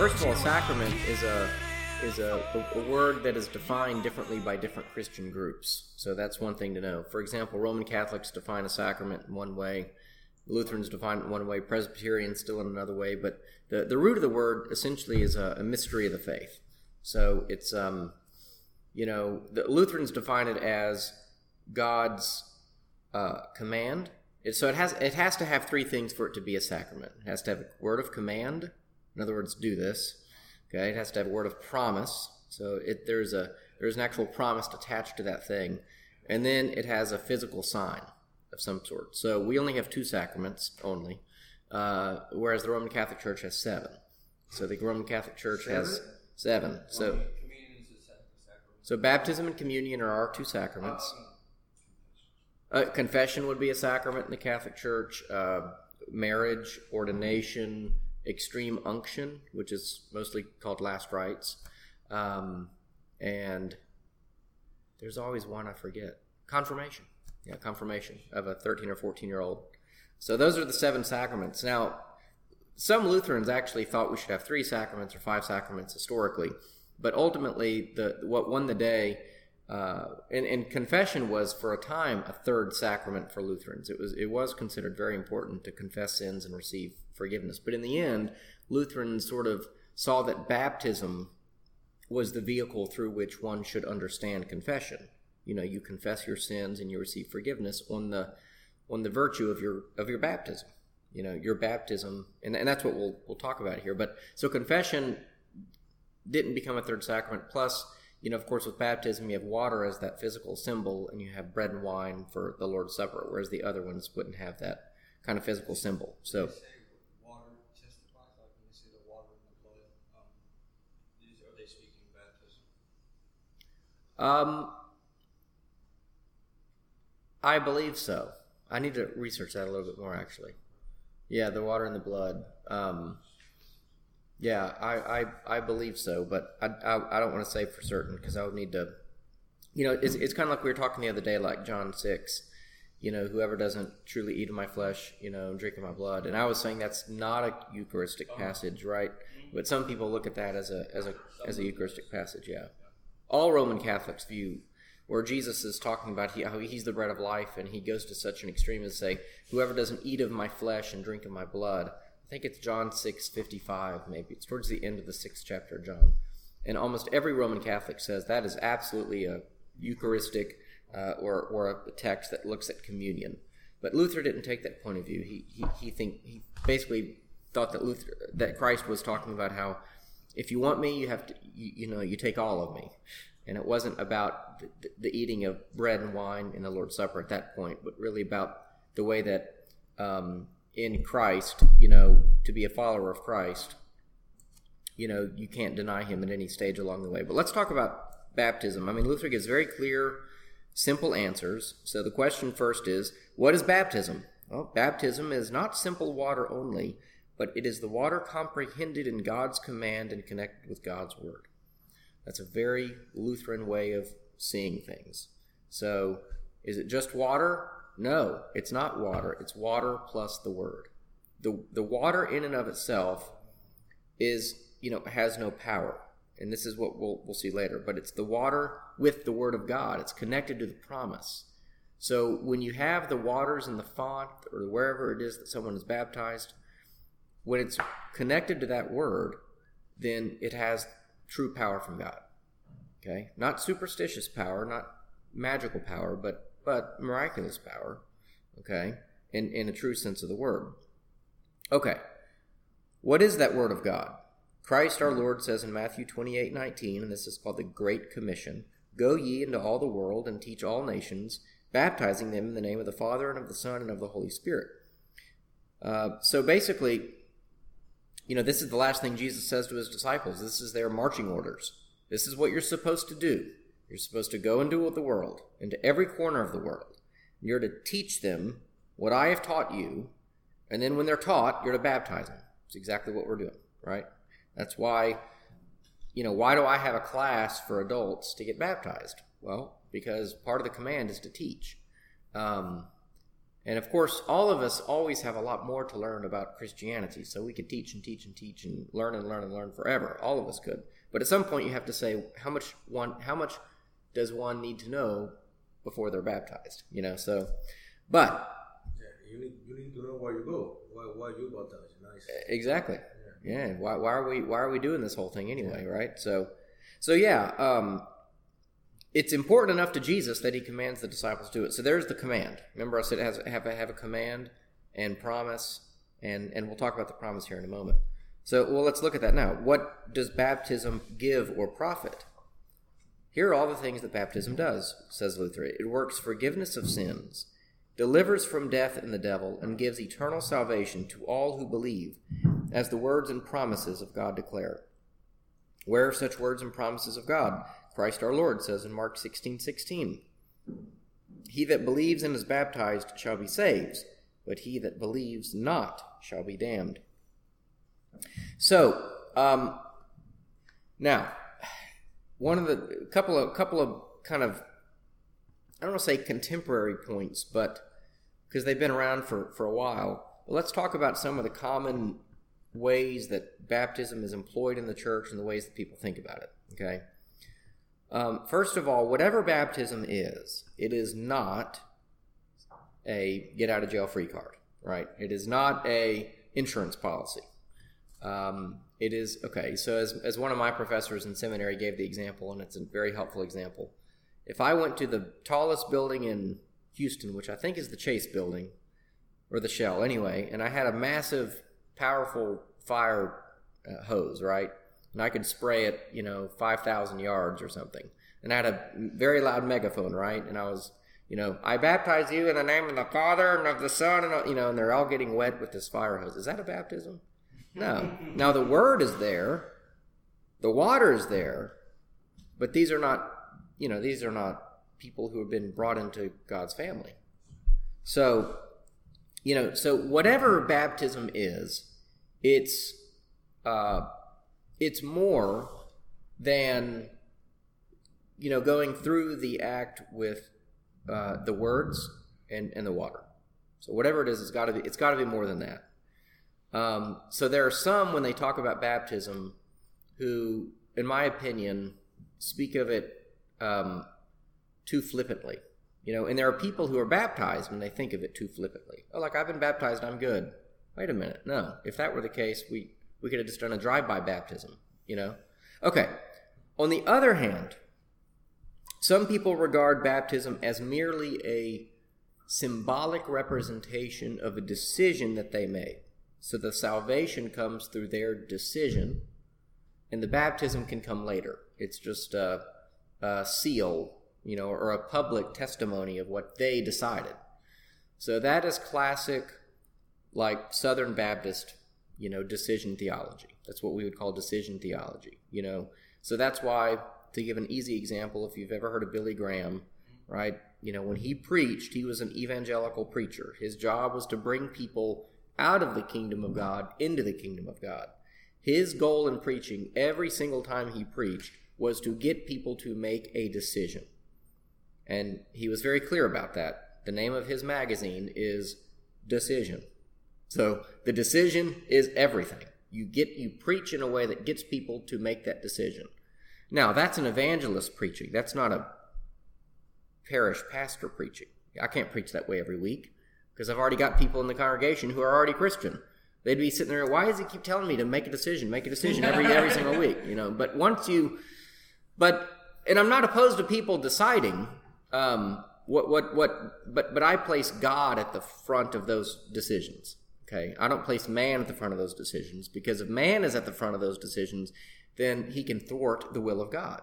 First of all, sacrament is a is a, a, word that is defined differently by different Christian groups. So that's one thing to know. For example, Roman Catholics define a sacrament in one way, Lutherans define it in one way, Presbyterians still in another way. But the, the root of the word essentially is a, a mystery of the faith. So it's um, you know, the Lutherans define it as God's uh, command. It, so it has it has to have three things for it to be a sacrament. It has to have a word of command. In other words, do this. Okay, it has to have a word of promise. So it, there's a there's an actual promise attached to that thing, and then it has a physical sign of some sort. So we only have two sacraments only, uh, whereas the Roman Catholic Church has seven. So the Roman Catholic Church has seven. So so baptism and communion are our two sacraments. Uh, confession would be a sacrament in the Catholic Church. Uh, marriage, ordination, extreme unction, which is mostly called last rites, um, and there's always one I forget. Confirmation, yeah, confirmation of a 13 or 14 year old. So those are the seven sacraments. Now, some Lutherans actually thought we should have three sacraments or five sacraments historically, but ultimately, the what won the day. Uh, and, and, confession was for a time a third sacrament for Lutherans. It was it was considered very important to confess sins and receive forgiveness. But in the end, Lutherans sort of saw that baptism was the vehicle through which one should understand confession. You know, you confess your sins and you receive forgiveness on the on the virtue of your of your baptism. You know, your baptism, and, and that's what we'll we'll talk about here. But so confession didn't become a third sacrament. Plus, you know, of course, with baptism, you have water as that physical symbol, and you have bread and wine for the Lord's Supper, whereas the other ones wouldn't have that kind of physical symbol. So, water testifies, like when you see the water in the blood, um, these, are they speaking baptism? Um, I believe so. I need to research that a little bit more, actually. Yeah, the water in the blood. Um, yeah, I, I, I believe so, but I, I, I don't want to say for certain because I would need to. You know, it's, it's kind of like we were talking the other day, like John 6. You know, whoever doesn't truly eat of my flesh, you know, and drink of my blood. And I was saying that's not a Eucharistic passage, right? But some people look at that as a as a as a Eucharistic passage. Yeah, all Roman Catholics view where Jesus is talking about he, how he's the bread of life, and he goes to such an extreme as say, "Whoever doesn't eat of my flesh and drink of my blood." I think it's John six fifty five, maybe it's towards the end of the sixth chapter of John, and almost every Roman Catholic says that is absolutely a Eucharistic uh, or or a text that looks at communion. But Luther didn't take that point of view. He he he think he basically thought that Luther that Christ was talking about how if you want me, you have to you, you know you take all of me, and it wasn't about the, the, eating of bread and wine in the Lord's Supper at that point, but really about the way that um, in Christ, you know, to be a follower of Christ, you know, you can't deny him at any stage along the way. But let's talk about baptism. I mean, Luther gives very clear, simple answers. So the question first is, what is baptism? Well, baptism is not simple water only, but it is the water comprehended in God's command and connected with God's word. That's a very Lutheran way of seeing things. So, is it just water? No, it's not water. It's water plus the word. The the water in and of itself is, you know, has no power. And this is what we'll we'll see later, but it's the water with the word of God. It's connected to the promise. So when you have the waters in the font or wherever it is that someone is baptized, when it's connected to that word, then it has true power from God. Okay? Not superstitious power, not magical power, but but miraculous power. Okay? In in a true sense of the word. Okay. What is that word of God? Christ our Lord says in Matthew 28 19, and this is called the Great Commission Go ye into all the world and teach all nations, baptizing them in the name of the Father and of the Son and of the Holy Spirit. Uh, so basically, you know, this is the last thing Jesus says to his disciples. This is their marching orders. This is what you're supposed to do. You're supposed to go into the world, into every corner of the world. and You're to teach them what I have taught you, and then when they're taught, you're to baptize them. It's exactly what we're doing. right? That's why, you know, why do I have a class for adults to get baptized? Well, because part of the command is to teach. Um, and of course, all of us always have a lot more to learn about Christianity, so we could teach and teach and teach and learn and learn and learn forever. All of us could. But at some point, you have to say how much one, how much does one need to know before they're baptized? You know. So, but Yeah, you need you need to know where you go. Why why you baptized? Nice. exactly, yeah. Why, why are we why are we doing this whole thing anyway? Right. So, so yeah. Um, it's important enough to Jesus that he commands the disciples to do it. So there's the command. Remember, I said it has have a, have a command and promise, and and we'll talk about the promise here in a moment. So, well, let's look at that now. What does baptism give or profit? Here are all the things that baptism does, says Luther. It works forgiveness of sins, delivers from death and the devil, and gives eternal salvation to all who believe, as the words and promises of God declare. Where are such words and promises of God? Christ our Lord says in Mark 16 16, He that believes and is baptized shall be saved, but he that believes not shall be damned. So, um, now, one of the couple of couple of kind of I don't want to say contemporary points, but because they've been around for, for a while. But let's talk about some of the common ways that baptism is employed in the church and the ways that people think about it. Okay. Um, first of all, whatever baptism is, it is not a get out of jail free card, right? It is not a insurance policy. Um, it is okay. So, as, as one of my professors in seminary gave the example, and it's a very helpful example. If I went to the tallest building in Houston, which I think is the Chase building, or the Shell anyway, and I had a massive, powerful fire uh, hose, right? And I could spray it, you know, 5,000 yards or something. And I had a very loud megaphone, right? And I was, you know, I baptize you in the name of the Father and of the Son, and, you know, and they're all getting wet with this fire hose. Is that a baptism? No. Now the word is there, the water is there, but these are not, you know, these are not people who have been brought into God's family. So, you know, so whatever baptism is, it's uh, it's more than you know going through the act with uh, the words and, and the water. So whatever it is, it's got to be it's got to be more than that. Um, so there are some when they talk about baptism who, in my opinion, speak of it um, too flippantly. You know, and there are people who are baptized when they think of it too flippantly. Oh, like I've been baptized, I'm good. Wait a minute, no. If that were the case, we we could have just done a drive-by baptism. You know. Okay. On the other hand, some people regard baptism as merely a symbolic representation of a decision that they made. So the salvation comes through their decision, and the baptism can come later. It's just a, a seal, you know, or a public testimony of what they decided. So that is classic, like Southern Baptist, you know, decision theology. That's what we would call decision theology, you know. So that's why, to give an easy example, if you've ever heard of Billy Graham, right, you know, when he preached, he was an evangelical preacher. His job was to bring people out of the kingdom of God into the kingdom of God. His goal in preaching, every single time he preached, was to get people to make a decision. And he was very clear about that. The name of his magazine is Decision. So the decision is everything. You get you preach in a way that gets people to make that decision. Now, that's an evangelist preaching. That's not a parish pastor preaching. I can't preach that way every week because I've already got people in the congregation who are already Christian. They'd be sitting there, why does he keep telling me to make a decision, make a decision every every single week? You know, but once you but and I'm not opposed to people deciding um, what what what but but I place God at the front of those decisions. Okay, I don't place man at the front of those decisions because if man is at the front of those decisions, then he can thwart the will of God,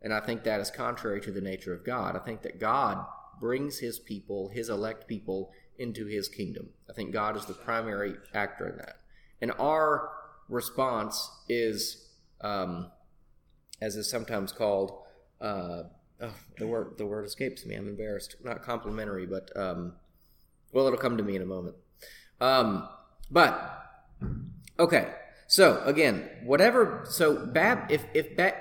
and I think that is contrary to the nature of God. I think that God brings His people, His elect people, into His kingdom. I think God is the primary actor in that, and our response is, um, as is sometimes called. Uh, oh, the word the word escapes me. I'm embarrassed. Not complimentary, but um, well, it'll come to me in a moment. Um, but okay, So again, whatever. So bab, if if ba-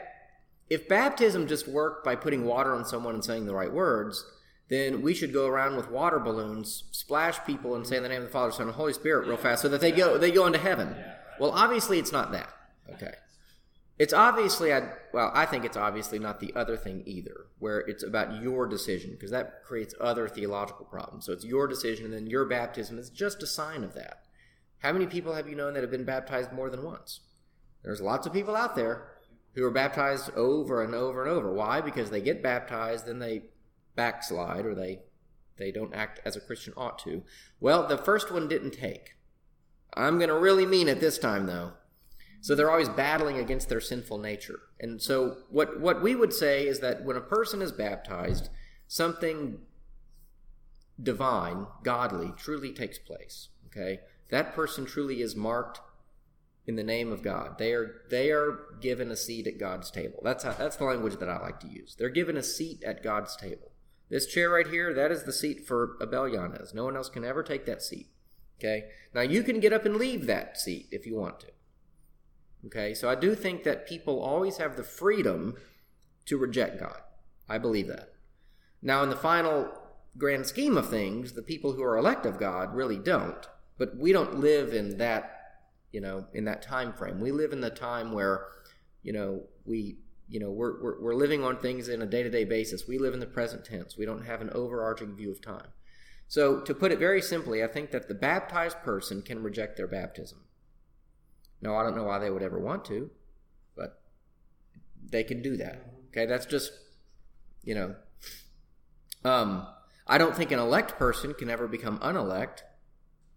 if baptism just worked by putting water on someone and saying the right words, then we should go around with water balloons, splash people, and say in the name of the Father, Son, and Holy Spirit real fast, so that they go they go into heaven. Well, obviously, it's not that. Okay. It's obviously, I, well, I think it's obviously not the other thing either, where it's about your decision, because that creates other theological problems. So it's your decision, and then your baptism is just a sign of that. How many people have you known that have been baptized more than once? There's lots of people out there who are baptized over and over and over. Why? Because they get baptized, then they backslide, or they they don't act as a Christian ought to. Well, the first one didn't take. I'm going to really mean it this time, though. So they're always battling against their sinful nature. And so what what we would say is that when a person is baptized, something divine, godly, truly takes place. Okay? That person truly is marked in the name of God. They are they are given a seat at God's table. That's how, that's the language that I like to use. They're given a seat at God's table. This chair right here, that is the seat for Abel Yanez. No one else can ever take that seat. Okay? Now you can get up and leave that seat if you want to. Okay, so I do think that people always have the freedom to reject God. I believe that. Now, in the final grand scheme of things, the people who are elect of God really don't. But we don't live in that, you know, in that time frame. We live in the time where, you know, we, you know, we're we're, we're living on things in a day to day basis. We live in the present tense. We don't have an overarching view of time. So, to put it very simply, I think that the baptized person can reject their baptism. No, I don't know why they would ever want to, but they can do that. Okay, that's just, you know. Um, I don't think an elect person can ever become unelect,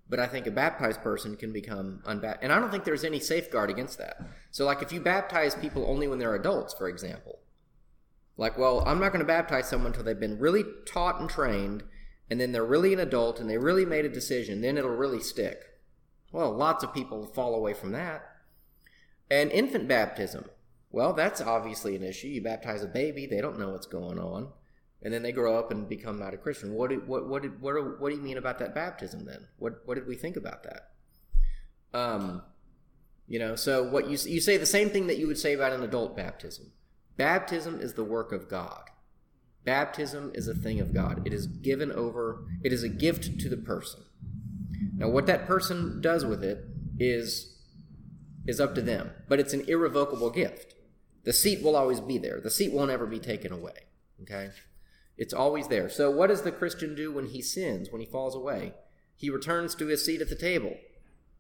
but I think a baptized person can become unbaptized. And I don't think there's any safeguard against that. So, like, if you baptize people only when they're adults, for example, like, well, I'm not going to baptize someone until they've been really taught and trained, and then they're really an adult and they really made a decision, then it'll really stick. Well, lots of people fall away from that. And infant baptism. Well, that's obviously an issue. You baptize a baby, they don't know what's going on. And then they grow up and become not a Christian. What do, what, what, did, what, what do you mean about that baptism then? What, what did we think about that? Um, you know, so what you, you say the same thing that you would say about an adult baptism. Baptism is the work of God. Baptism is a thing of God. It is given over, it is a gift to the person. Now, what that person does with it is is up to them, but it's an irrevocable gift. The seat will always be there. The seat won't ever be taken away. Okay? It's always there. So, what does the Christian do when he sins, when he falls away? He returns to his seat at the table.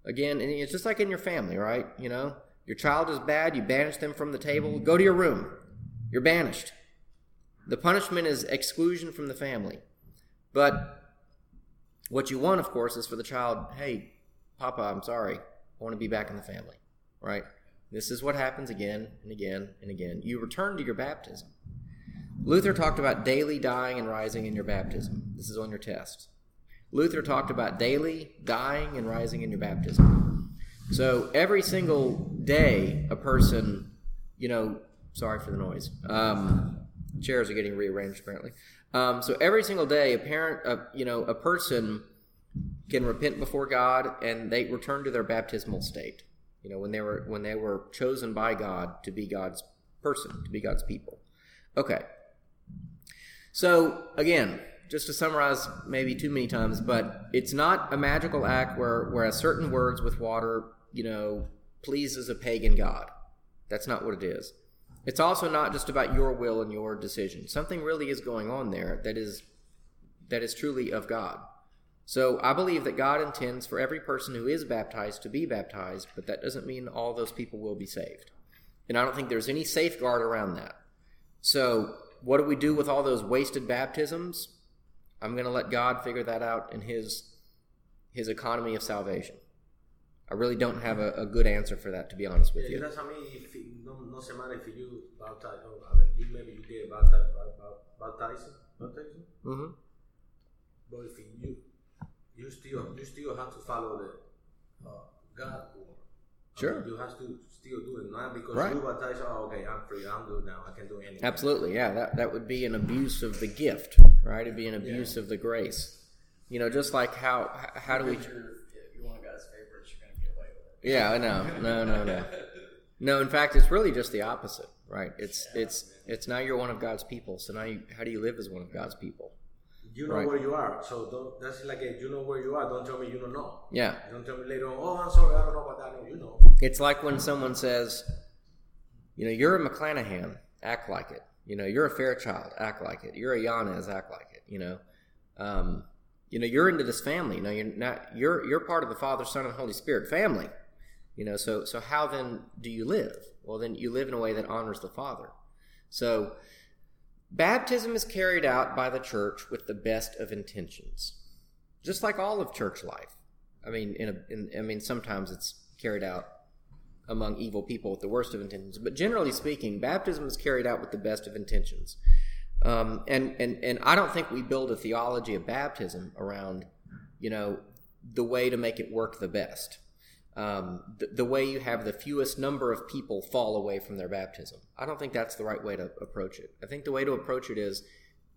Again, and it's just like in your family, right? You know, your child is bad, you banish them from the table, go to your room. You're banished. The punishment is exclusion from the family. But what you want, of course, is for the child, hey, Papa, I'm sorry. I want to be back in the family, right? This is what happens again and again and again. You return to your baptism. Luther talked about daily dying and rising in your baptism. This is on your test. Luther talked about daily dying and rising in your baptism. So every single day, a person, you know, sorry for the noise. Um, chairs are getting rearranged apparently. Um, so every single day, a parent, uh, you know, a person can repent before God and they return to their baptismal state. You know, when they were when they were chosen by God to be God's person, to be God's people. Okay. So again, just to summarize, maybe too many times, but it's not a magical act where where certain words with water, you know, pleases a pagan god. That's not what it is. It's also not just about your will and your decision. Something really is going on there that is that is truly of God. So I believe that God intends for every person who is baptized to be baptized, but that doesn't mean all those people will be saved. And I don't think there's any safeguard around that. So what do we do with all those wasted baptisms? I'm going to let God figure that out in his his economy of salvation. I really don't have a, a good answer for that, to be honest with Yeah, you. that's I if it, no, no se matter if you baptize, oh, I mean, you maybe you get baptized, baptized, baptized, hmm but if you you still you still have to follow the uh, God or I Sure. mean, you have to still do it now because Right. you baptize. Oh, okay, I'm free. I'm good now. I can do anything. Absolutely, yeah. That that would be an abuse of the gift, right? It'd be an abuse of the grace. You know, just like how how do we? If you're, you're one of God's favorites, you're going to get away with it. Yeah, no, no, no, no. No, in fact, it's really just the opposite, right? It's it's it's now you're one of God's people. So now, you, how do you live as one of God's people? You know Right. where you are, so don't, that's like a, you know where you are. Don't tell me you don't know. Yeah, Don't tell me later on. Oh, I'm sorry, I don't know about that. No, you know. it's like when someone says, you know, you're a McClanahan, act like it. You know, you're a Fairchild, act like it. You're a Yanez, act like it. You know, um, you know, you're into this family. You know, you're not. You're you're part of the Father, Son, and Holy Spirit family. You know, so so how then do you live? Well, then you live in a way that honors the Father. So baptism is carried out by the church with the best of intentions, just like all of church life. I mean, in, a, in I mean, sometimes it's carried out among evil people with the worst of intentions, but generally speaking, baptism is carried out with the best of intentions. Um, and and and I don't think we build a theology of baptism around, you know, the way to make it work the best. Um, the, the way you have the fewest number of people fall away from their baptism. I don't think that's the right way to approach it. I think the way to approach it is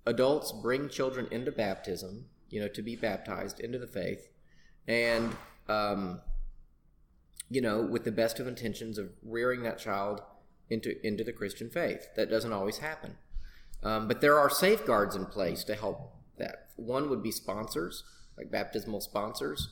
adults bring children into baptism, you know, to be baptized into the faith, and um, you know, with the best of intentions of rearing that child into into the Christian faith. That doesn't always happen, um, but there are safeguards in place to help that. One would be sponsors, like baptismal sponsors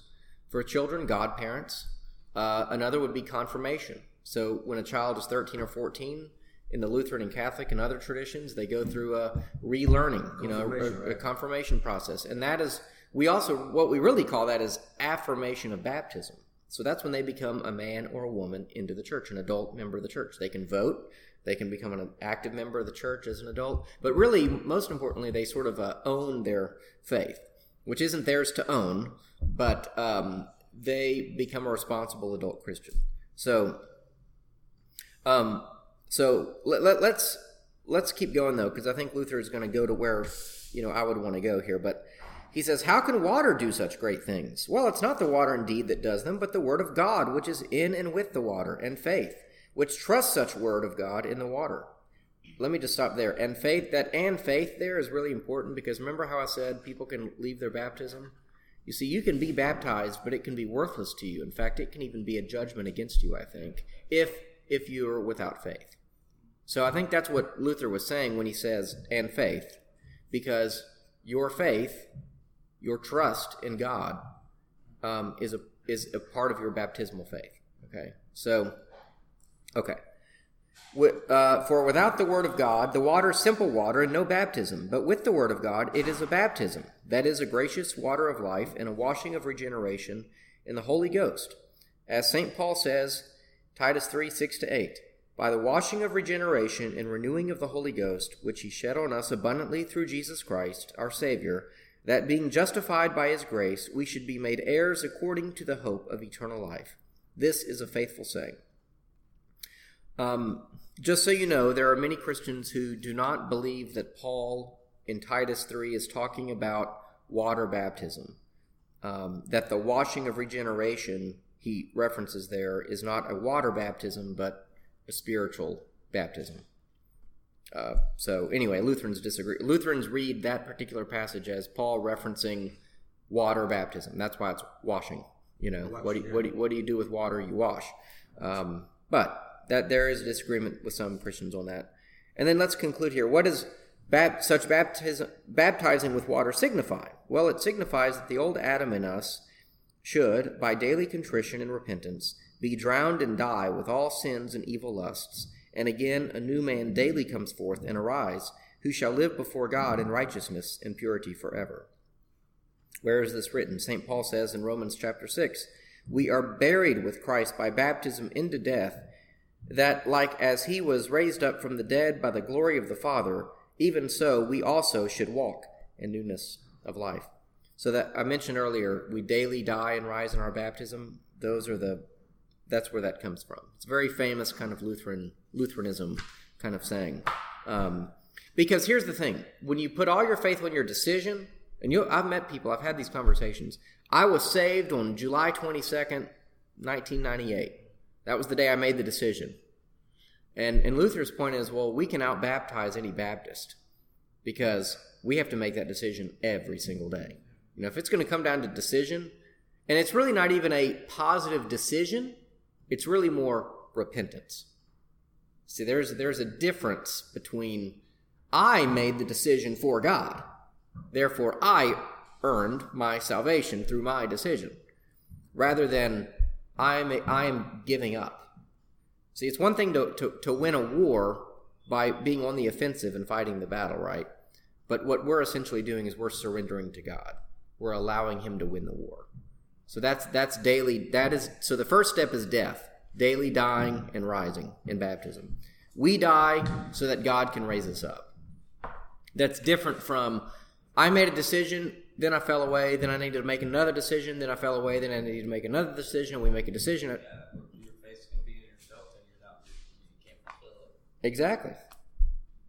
for children, godparents. Uh, another would be confirmation. So when a child is 13 or 14, in the Lutheran and Catholic and other traditions, they go through a relearning, you know, a, a confirmation process, and that is we also what we really call that is affirmation of baptism. So that's when they become a man or a woman into the church, an adult member of the church. They can vote, they can become an active member of the church as an adult, but really, most importantly, they sort of uh, own their faith, which isn't theirs to own, but um, they become a responsible adult Christian. So um, so let, let, let's let's keep going though, because I think Luther is going to go to where you know I would want to go here. But he says, "How can water do such great things? Well, it's not the water indeed that does them, but the word of God, which is in and with the water, and faith, which trusts such word of God in the water." Let me just stop there. And faith that and faith there is really important because remember how I said people can leave their baptism. You see, you can be baptized, but it can be worthless to you. In fact, it can even be a judgment against you. I think if if you're without faith. So I think that's what Luther was saying when he says, and faith, because your faith, your trust in God, um, is a is a part of your baptismal faith. Okay, so okay. Uh, for without the word of God, the water is simple water and no baptism. But with the word of God, it is a baptism. That is a gracious water of life and a washing of regeneration in the Holy Ghost. As St. Paul says, Titus 3 6 to 8, by the washing of regeneration and renewing of the Holy Ghost, which he shed on us abundantly through Jesus Christ, our Savior, that being justified by his grace, we should be made heirs according to the hope of eternal life. This is a faithful saying. Um, just so you know, there are many Christians who do not believe that Paul in Titus 3 is talking about water baptism. Um, that the washing of regeneration he references there is not a water baptism, but a spiritual baptism. Uh, so, anyway, Lutherans disagree. Lutherans read that particular passage as Paul referencing water baptism. That's why it's washing. You know, what do you, what do you, what do you do with water? You wash. Um, but that there is disagreement with some Christians on that. And then let's conclude here. What does bap- such baptism, baptizing with water signify? Well, it signifies that the old Adam in us should, by daily contrition and repentance, be drowned and die with all sins and evil lusts. And again, a new man daily comes forth and arise, who shall live before God in righteousness and purity forever. Where is this written? St. Paul says in Romans chapter 6 We are buried with Christ by baptism into death, that like as he was raised up from the dead by the glory of the Father, even so we also should walk in newness of life. So that I mentioned earlier, we daily die and rise in our baptism. Those are the that's where that comes from. It's a very famous kind of Lutheran Lutheranism kind of saying. Um, because here's the thing: when you put all your faith on your decision, and you, I've met people, I've had these conversations. I was saved on July twenty second, nineteen ninety eight. That was the day I made the decision. And and Luther's point is, well, we can out baptize any Baptist because we have to make that decision every single day. You know, if it's going to come down to decision, and it's really not even a positive decision, It's really more repentance. See, there's there's a difference between I made the decision for God, therefore I earned my salvation through my decision, rather than I'm I am giving up. See, it's one thing to, to, to win a war by being on the offensive and fighting the battle, right? But what we're essentially doing is we're surrendering to God. We're allowing Him to win the war. So that's that's daily. That is so. The first step is death, daily dying and rising in baptism. We die so that God can raise us up. That's different from I made a decision, then I fell away, then I needed to make another decision, then I fell away, then I needed to make another decision. We make a decision. Yeah, your faith is gonna be in yourself, and you're not. You can't fulfill it. Exactly.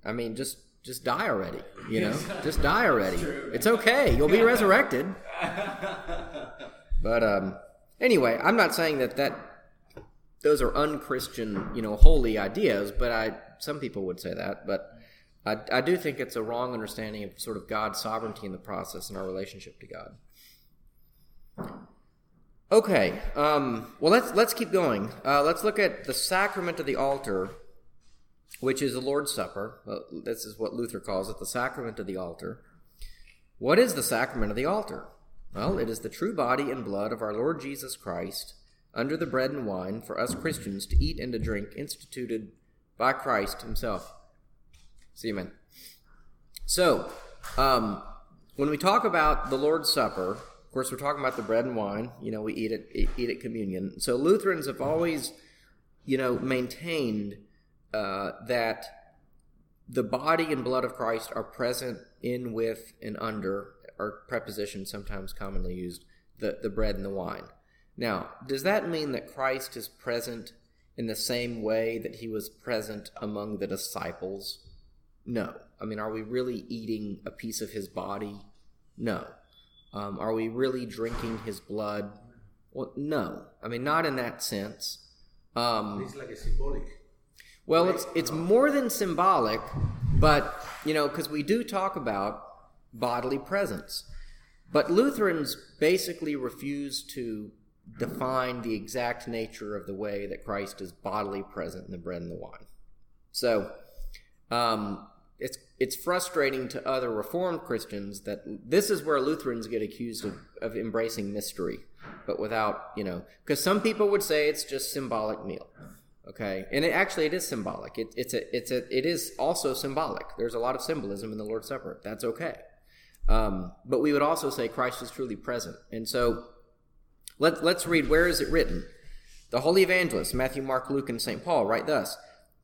I mean, just just die already. You know, just die already. It's okay. You'll be resurrected. But um, anyway, I'm not saying that that those are unchristian, you know, holy ideas. But I some people would say that. But I, I do think it's a wrong understanding of sort of God's sovereignty in the process and our relationship to God. Okay. Um, well, let's let's keep going. Uh, let's look at the sacrament of the altar which is the Lord's Supper. This is what Luther calls it, the sacrament of the altar. What is the sacrament of the altar? Well, it is the true body and blood of our Lord Jesus Christ under the bread and wine for us Christians to eat and to drink, instituted by Christ Himself. See, amen. So, um, when we talk about the Lord's Supper, of course, we're talking about the bread and wine. You know, we eat it, eat at communion. So Lutherans have always, you know, maintained uh, that the body and blood of Christ are present in, with, and under, or prepositions sometimes commonly used, the, the bread and the wine. Now, does that mean that Christ is present in the same way that he was present among the disciples? No. I mean, are we really eating a piece of his body? No. Um, are we really drinking his blood? Well, no. I mean, not in that sense. Um, It's like a symbolic. Well, it's it's more than symbolic, but you know, because we do talk about bodily presence, but Lutherans basically refuse to define the exact nature of the way that Christ is bodily present in the bread and the wine. So, um, it's it's frustrating to other Reformed Christians that this is where Lutherans get accused of, of embracing mystery, but without you know, because some people would say it's just symbolic meal. Okay, and it actually it is symbolic. It, it's a it's a it is also symbolic. There's a lot of symbolism in the Lord's Supper. That's okay. Um, but we would also say Christ is truly present. And so let let's read. Where is it written? The holy evangelists Matthew, Mark, Luke, and Saint Paul write thus: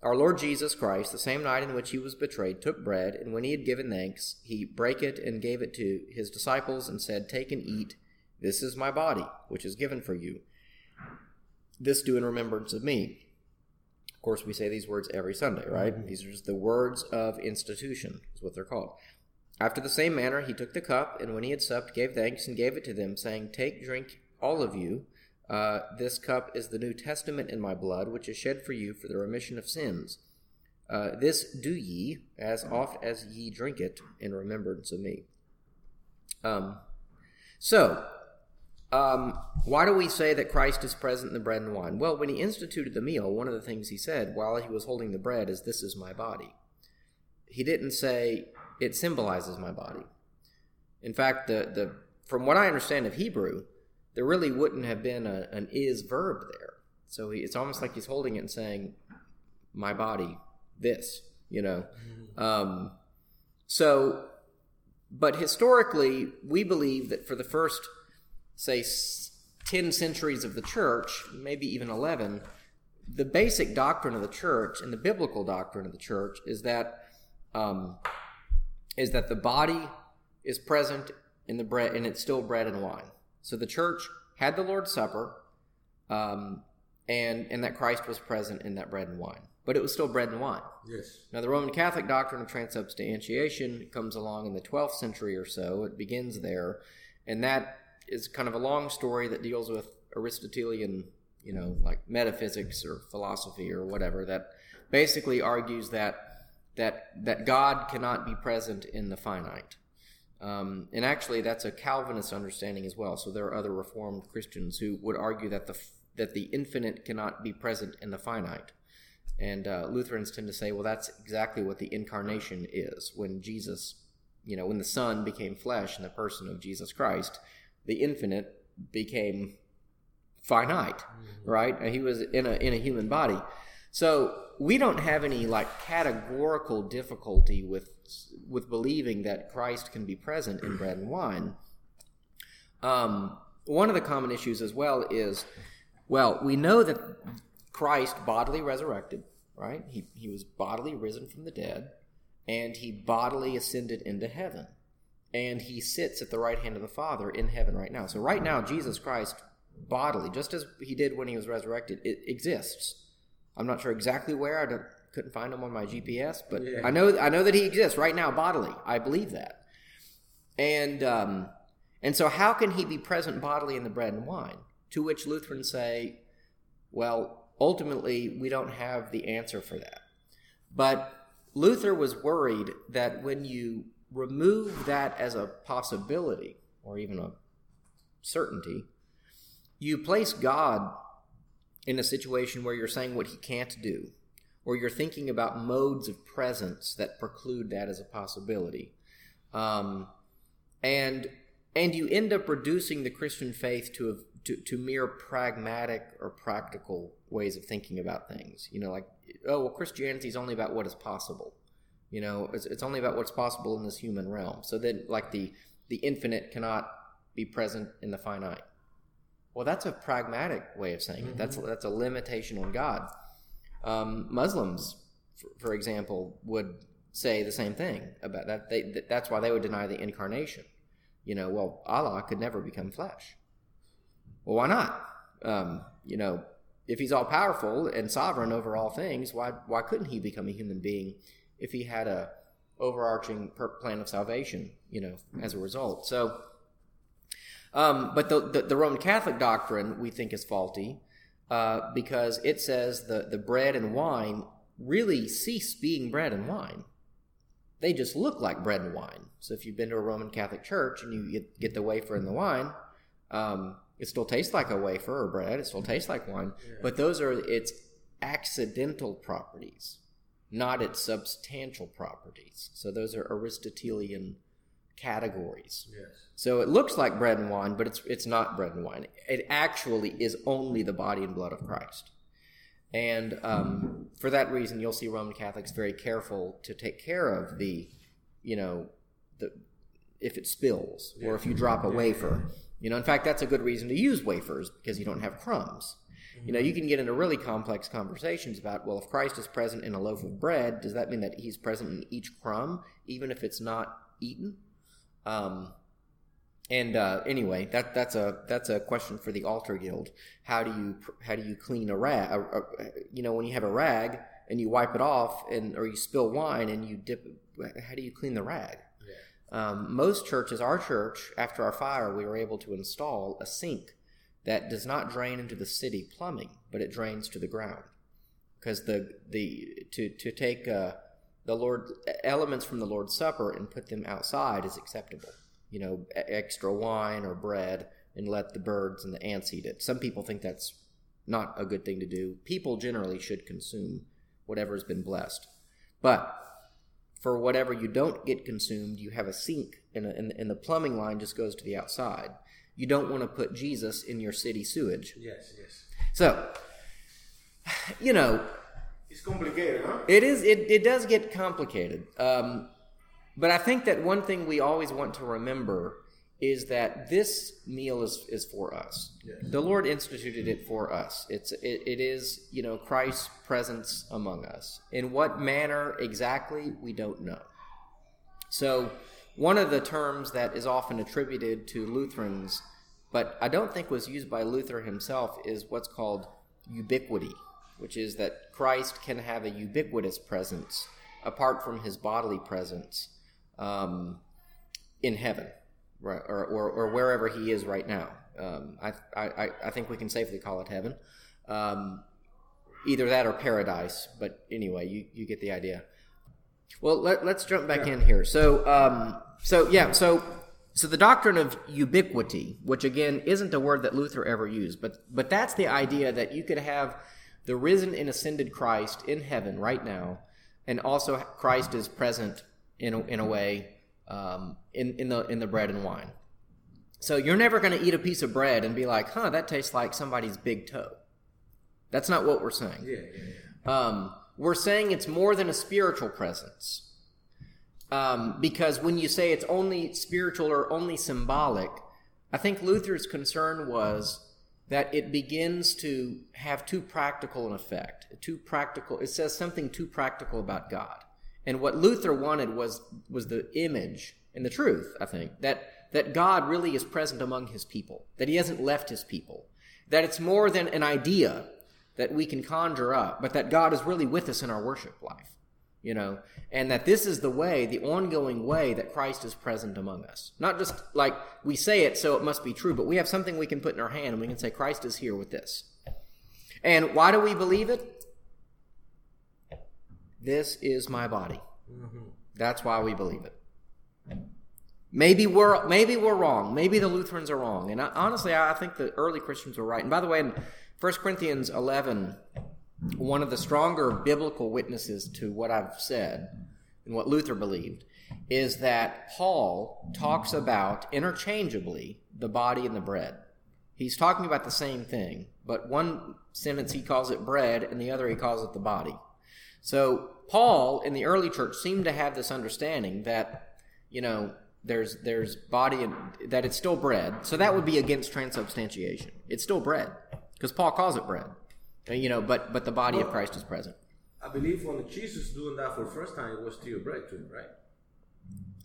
Our Lord Jesus Christ, the same night in which he was betrayed, took bread, and when he had given thanks, he brake it and gave it to his disciples, and said, "Take and eat. This is my body, which is given for you. This do in remembrance of me." Of course, we say these words every Sunday, right? These are just the words of institution, is what they're called. After the same manner, he took the cup, and when he had supped, gave thanks and gave it to them, saying, Take, drink, all of you. Uh, this cup is the New Testament in my blood, which is shed for you for the remission of sins. Uh, this do ye, as oft as ye drink it, in remembrance of me. Um, so, um, why do we say that Christ is present in the bread and wine? Well, when he instituted the meal, one of the things he said while he was holding the bread is, This is my body. He didn't say, It symbolizes my body. In fact, the, the from what I understand of Hebrew, there really wouldn't have been a, an is verb there. So he, it's almost like he's holding it and saying, My body, this, you know. Um, so, but historically, we believe that for the first say, 10 centuries of the church, maybe even 11, the basic doctrine of the church and the biblical doctrine of the church is that um, is that the body is present in the bread and it's still bread and wine. So the church had the Lord's Supper, um, and and that Christ was present in that bread and wine, but it was still bread and wine. Yes. Now, the Roman Catholic doctrine of transubstantiation comes along in the 12th century or so. It begins there, and that is kind of a long story that deals with Aristotelian, you know, like metaphysics or philosophy or whatever. That basically argues that that that God cannot be present in the finite. Um, and actually, that's a Calvinist understanding as well. So there are other Reformed Christians who would argue that the that the infinite cannot be present in the finite. And uh, Lutherans tend to say, well, that's exactly what the incarnation is. When Jesus, you know, when the Son became flesh in the person of Jesus Christ, the infinite became finite, right? He was in a in a human body. So we don't have any like categorical difficulty with with believing that Christ can be present in bread and wine. Um, one of the common issues as well is, well, we know that Christ bodily resurrected, right? He he was bodily risen from the dead, and he bodily ascended into heaven, and he sits at the right hand of the Father in heaven right now. So right now, Jesus Christ bodily, just as he did when he was resurrected, it exists. I'm not sure exactly where. I don't, couldn't find him on my GPS, but Yeah. I know I know that he exists right now bodily. I believe that. And um, and so how can he be present bodily in the bread and wine? To which Lutherans say, well, ultimately we don't have the answer for that. But Luther was worried that when you remove that as a possibility or even a certainty, you place God in a situation where you're saying what he can't do, or you're thinking about modes of presence that preclude that as a possibility. Um, and and you end up reducing the Christian faith to, a, to to mere pragmatic or practical ways of thinking about things. You know, like oh well, Christianity is only about what is possible. You know, it's, it's only about what's possible in this human realm. So then, like the the infinite cannot be present in the finite. Well, that's a pragmatic way of saying it. That's that's a limitation on God. Um, Muslims, for, for example, would say the same thing about that. They, that. That's why they would deny the incarnation. You know, well, Allah could never become flesh. Well, why not? Um, you know, if He's all powerful and sovereign over all things, why why couldn't He become a human being if He had a overarching per- plan of salvation? You know, as a result. So. Um, but the, the, the Roman Catholic doctrine we think is faulty uh, because it says the, the bread and wine really cease being bread and wine. They just look like bread and wine. So if you've been to a Roman Catholic church and you get, get the wafer and the wine, um, it still tastes like a wafer or bread. It still tastes like wine. But those are its accidental properties, not its substantial properties. So those are Aristotelian categories. Yes. So it looks like bread and wine, but it's it's not bread and wine. It actually is only the body and blood of Christ. And um, for that reason, you'll see Roman Catholics very careful to take care of the, you know, the if it spills or if you drop a wafer. You know, in fact, that's a good reason to use wafers because you don't have crumbs. You know, you can get into really complex conversations about, well, if Christ is present in a loaf of bread, does that mean that he's present in each crumb, even if it's not eaten? Um, and uh, anyway, that that's a that's a question for the altar guild. How do you how do you clean a rag? A, a, you know, when you have a rag and you wipe it off, and or you spill wine and you dip. How do you clean the rag? Um, most churches, our church, after our fire, we were able to install a sink that does not drain into the city plumbing, but it drains to the ground. Because the the to to take uh, the Lord elements from the Lord's Supper and put them outside is acceptable. You know, extra wine or bread, and let the birds and the ants eat it. Some people think that's not a good thing to do. People generally should consume whatever has been blessed, but for whatever you don't get consumed, you have a sink, and, a, and the plumbing line just goes to the outside. You don't want to put Jesus in your city sewage. Yes, yes. So, you know, It's complicated, huh? it is. It, it does get complicated. Um, but I think that one thing we always want to remember is that this meal is, is for us. The Lord instituted it for us. It's it, it is you know Christ's presence among us. In what manner exactly we don't know. So one of the terms that is often attributed to Lutherans, but I don't think was used by Luther himself, is what's called ubiquity, which is that Christ can have a ubiquitous presence apart from his bodily presence um, in heaven, right, or, or, or wherever he is right now. Um, I, I, I think we can safely call it heaven. Um, either that or paradise, but anyway, you, you get the idea. Well, let, let's jump back in here. So, um, so yeah, so so the doctrine of ubiquity, which again isn't a word that Luther ever used, but but that's the idea that you could have the risen and ascended Christ in heaven right now, and also Christ is present in a, in a way um, in in the in the bread and wine. So you're never going to eat a piece of bread and be like, "Huh, that tastes like somebody's big toe." That's not what we're saying. Yeah, yeah, yeah. Um, we're saying it's more than a spiritual presence. Um, because when you say it's only spiritual or only symbolic, I think Luther's concern was that it begins to have too practical an effect. Too practical. It says something too practical about God. And what Luther wanted was was the image and the truth. I think that that God really is present among His people. That He hasn't left His people. That it's more than an idea that we can conjure up, but that God is really with us in our worship life you know, and that this is the way, the ongoing way that Christ is present among us. Not just like we say it so it must be true, but we have something we can put in our hand and we can say, Christ is here with this. And why do we believe it? This is my body. That's why we believe it. Maybe we're maybe we're wrong. Maybe the Lutherans are wrong. And I, honestly, I think the early Christians were right. And by the way, in 1 Corinthians 11, one of the stronger biblical witnesses to what I've said and what Luther believed is that Paul talks about interchangeably the body and the bread. He's talking about the same thing, but one sentence he calls it bread and the other he calls it the body. So Paul in the early church seemed to have this understanding that, you know, there's there's body and that it's still bread. So that would be against transubstantiation. It's still bread because Paul calls it bread. You know, but but the body of Christ is present. I believe when Jesus doing that for the first time, it was still bread too, right?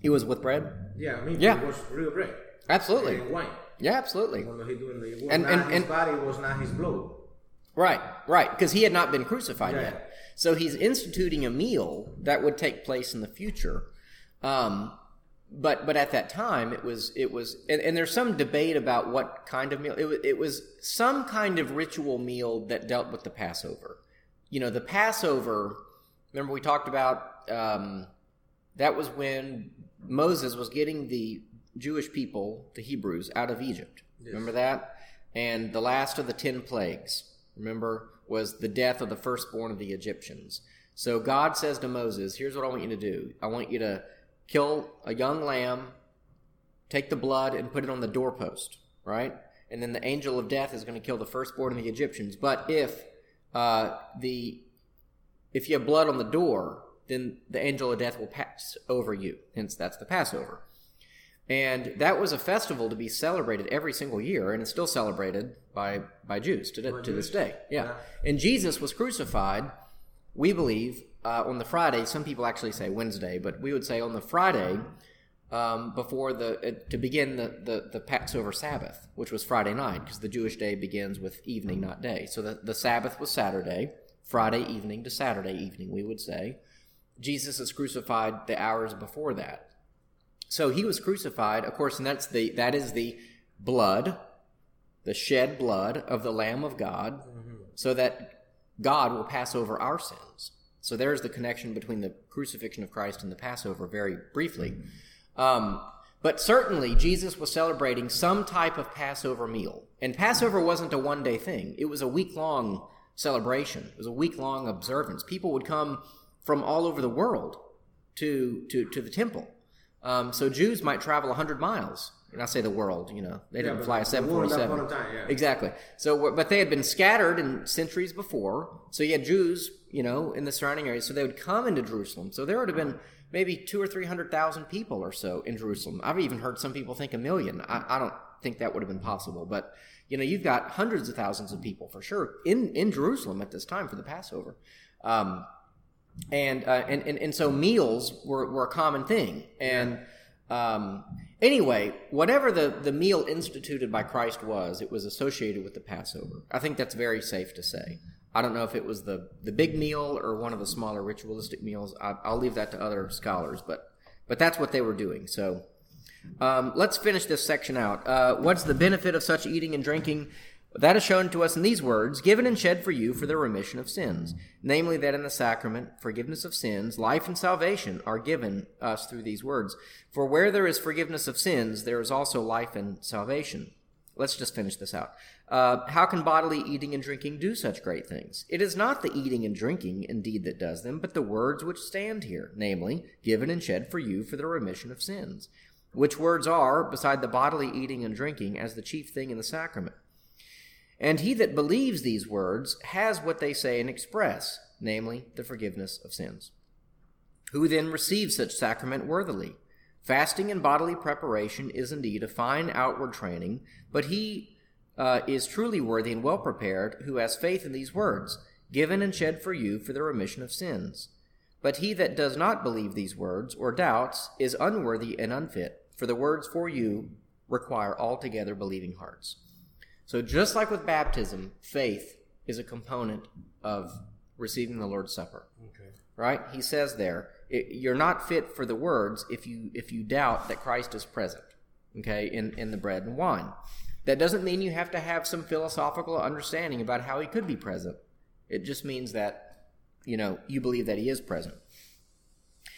He was with bread. Yeah, I mean, Yeah. it was real bread. Absolutely. And wine. Yeah, absolutely. When he doing the, it And- and- his and- body was not his blood. Right, right, because he had not been crucified Yeah. yet. So he's instituting a meal that would take place in the future. Um, but but at that time it was it was and, and there's some debate about what kind of meal it was, it was some kind of ritual meal that dealt with the Passover. You know, the Passover. Remember we talked about um, that was when Moses was getting the Jewish people, the Hebrews, out of Egypt. Remember that? And the last of the ten plagues, remember, was the death of the firstborn of the Egyptians. So God says to Moses, Here's what I want you to do I want you to kill a young lamb, take the blood, and put it on the doorpost, right? And then the angel of death is going to kill the firstborn of the Egyptians. But if uh, the if you have blood on the door, then the angel of death will pass over you. Hence, that's the Passover. And that was a festival to be celebrated every single year, and it's still celebrated by, by Jews to, to this day. Yeah. And Jesus was crucified, we believe, uh, on the Friday. Some people actually say Wednesday, but we would say on the Friday um, before the uh, to begin the, the, the Passover Sabbath, which was Friday night, because the Jewish day begins with evening, not day. So the, the Sabbath was Saturday, Friday evening to Saturday evening, we would say. Jesus is crucified the hours before that. So he was crucified, of course, and that's the that is the blood, the shed blood of the Lamb of God, so that God will pass over our sins. So there's the connection between the crucifixion of Christ and the Passover, very briefly. Um, but certainly, Jesus was celebrating some type of Passover meal. And Passover wasn't a one day thing, it was a week long celebration, it was a week long observance. People would come from all over the world to, to, to the temple. Um, so Jews might travel 100 miles. And I say the world, you know, they didn't fly a the world at that 747. time, yeah. Exactly. So, but they had been scattered in centuries before. So you had Jews, you know, in the surrounding areas. So they would come into Jerusalem. So there would have been maybe two or three hundred thousand people or so in Jerusalem. I've even heard some people think a million. I, I don't think that would have been possible, but you know, you've got hundreds of thousands of people for sure in in Jerusalem at this time for the Passover. Um, and, uh, and and and so meals were, were a common thing. And um, anyway, whatever the the meal instituted by Christ was, it was associated with the Passover. I think that's very safe to say. I don't know if it was the the big meal or one of the smaller ritualistic meals. I, I'll leave that to other scholars, but but that's what they were doing. So um, let's finish this section out. Uh, what's the benefit of such eating and drinking? That is shown to us in these words, given and shed for you for the remission of sins. Namely, that in the sacrament, forgiveness of sins, life and salvation are given us through these words. For where there is forgiveness of sins, there is also life and salvation. Let's just finish this out. Uh, how can bodily eating and drinking do such great things? It is not the eating and drinking, indeed, that does them, but the words which stand here, namely, given and shed for you for the remission of sins. Which words are, beside the bodily eating and drinking, as the chief thing in the sacrament. And he that believes these words has what they say and express, namely, the forgiveness of sins. Who then receives such sacrament worthily? Fasting and bodily preparation is indeed a fine outward training, but he uh, is truly worthy and well prepared who has faith in these words, given and shed for you for the remission of sins. But he that does not believe these words, or doubts, is unworthy and unfit, for the words for you require altogether believing hearts. So, just like with baptism, faith is a component of receiving the Lord's Supper. Okay. Right? He says there, you're not fit for the words if you if you doubt that Christ is present. Okay, in in the bread and wine. That doesn't mean you have to have some philosophical understanding about how he could be present. It just means that you know you believe that he is present.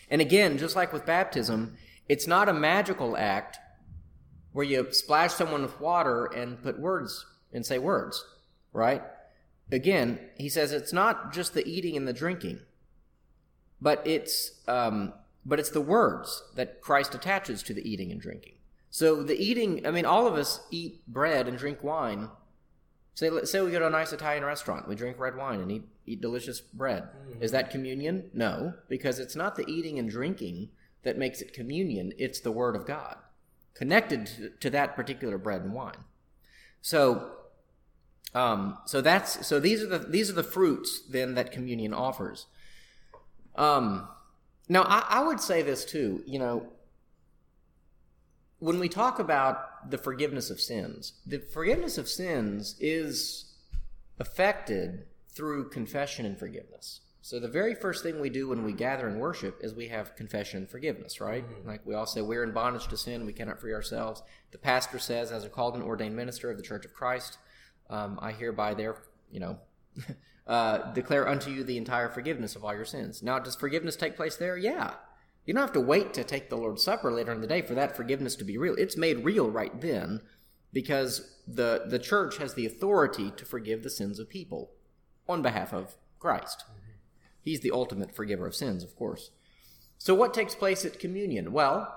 And again, just like with baptism, it's not a magical act where you splash someone with water and put words and say words, right? Again, he says it's not just the eating and the drinking, but it's um, but it's the words that Christ attaches to the eating and drinking. So the eating, I mean, all of us eat bread and drink wine. Say, say we go to a nice Italian restaurant, we drink red wine and eat eat delicious bread. Is that communion? No, because it's not the eating and drinking that makes it communion. It's the Word of God connected to, to that particular bread and wine. So, um, so that's so these are the these are the fruits then that communion offers. Um, now I, I would say this too. You know, when we talk about the forgiveness of sins, the forgiveness of sins is affected through confession and forgiveness. So the very first thing we do when we gather and worship is we have confession and forgiveness, right? Like we all say, we're in bondage to sin, we cannot free ourselves. The pastor says, as a called and ordained minister of the Church of Christ, um, I hereby there, you know, uh, declare unto you the entire forgiveness of all your sins. Now, does forgiveness take place there? Yeah. You don't have to wait to take the Lord's Supper later in the day for that forgiveness to be real. It's made real right then because the the church has the authority to forgive the sins of people on behalf of Christ. He's the ultimate forgiver of sins, of course. So, what takes place at communion? Well,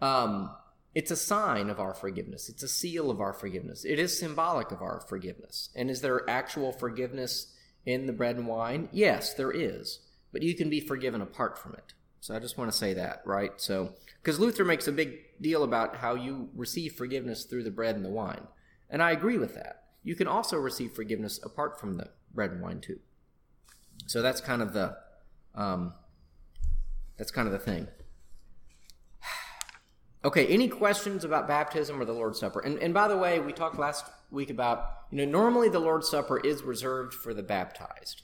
um, it's a sign of our forgiveness. It's a seal of our forgiveness. It is symbolic of our forgiveness. And is there actual forgiveness in the bread and wine? Yes, there is. But you can be forgiven apart from it. So I just want to say that, right? So, because Luther makes a big deal about how you receive forgiveness through the bread and the wine. And I agree with that. You can also receive forgiveness apart from the bread and wine, too. So that's kind of the um, that's kind of the thing. Okay, any questions about baptism or the Lord's Supper? And, and by the way, we talked last week about, you know, normally the Lord's Supper is reserved for the baptized.